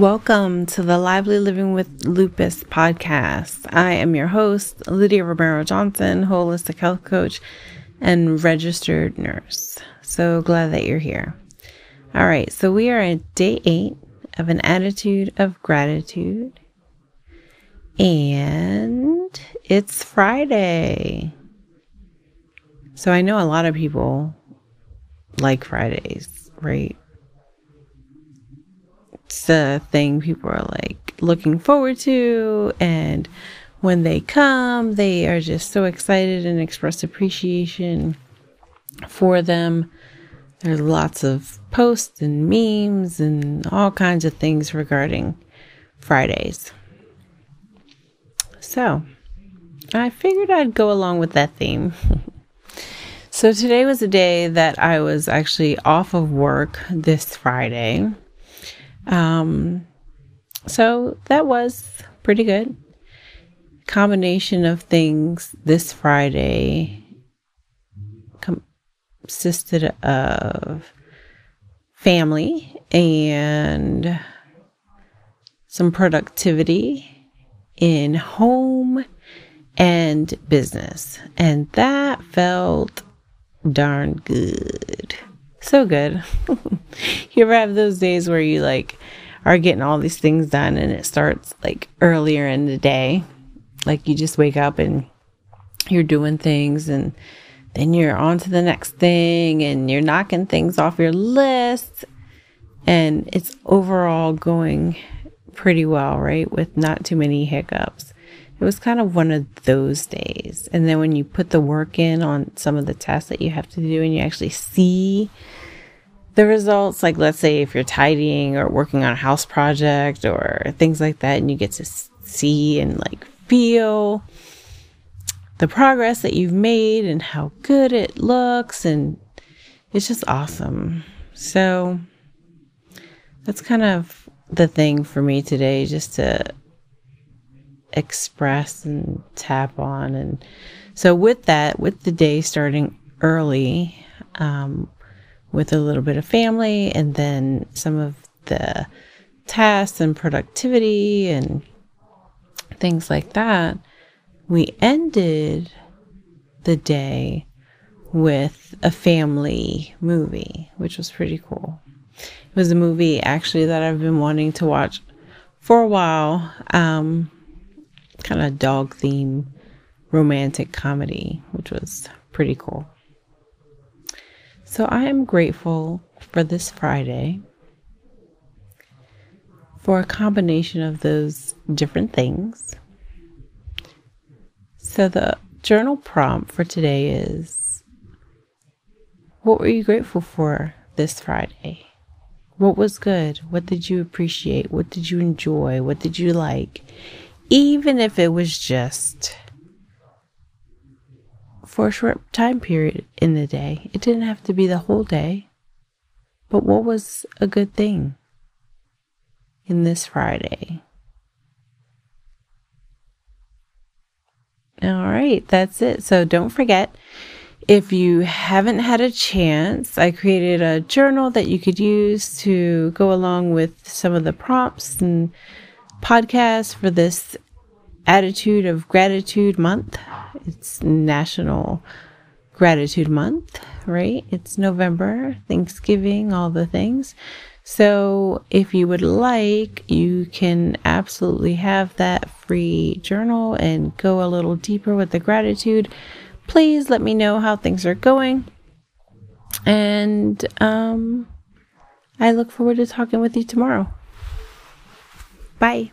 Welcome to the Lively Living with Lupus podcast. I am your host, Lydia Romero Johnson, holistic health coach and registered nurse. So glad that you're here. All right, so we are at day eight of an attitude of gratitude, and it's Friday. So I know a lot of people like Fridays, right? A thing people are like looking forward to, and when they come, they are just so excited and express appreciation for them. There's lots of posts and memes and all kinds of things regarding Fridays. So, I figured I'd go along with that theme. so, today was a day that I was actually off of work this Friday. Um, so, that was pretty good. Combination of things this Friday consisted of family and some productivity in home and business. And that felt darn good. So good. you ever have those days where you like are getting all these things done and it starts like earlier in the day? Like you just wake up and you're doing things and then you're on to the next thing and you're knocking things off your list and it's overall going pretty well, right? With not too many hiccups. It was kind of one of those days. And then when you put the work in on some of the tasks that you have to do and you actually see the results, like let's say if you're tidying or working on a house project or things like that, and you get to see and like feel the progress that you've made and how good it looks and it's just awesome. So that's kind of the thing for me today just to express and tap on and so with that with the day starting early um, with a little bit of family and then some of the tasks and productivity and things like that we ended the day with a family movie, which was pretty cool. It was a movie actually that I've been wanting to watch for a while. Um, kind of dog theme romantic comedy, which was pretty cool. So I am grateful for this Friday for a combination of those different things. So, the journal prompt for today is What were you grateful for this Friday? What was good? What did you appreciate? What did you enjoy? What did you like? Even if it was just for a short time period in the day, it didn't have to be the whole day. But what was a good thing in this Friday? All right, that's it. So don't forget, if you haven't had a chance, I created a journal that you could use to go along with some of the prompts and podcasts for this Attitude of Gratitude Month. It's National Gratitude Month, right? It's November, Thanksgiving, all the things. So, if you would like, you can absolutely have that free journal and go a little deeper with the gratitude. Please let me know how things are going. And um, I look forward to talking with you tomorrow. Bye.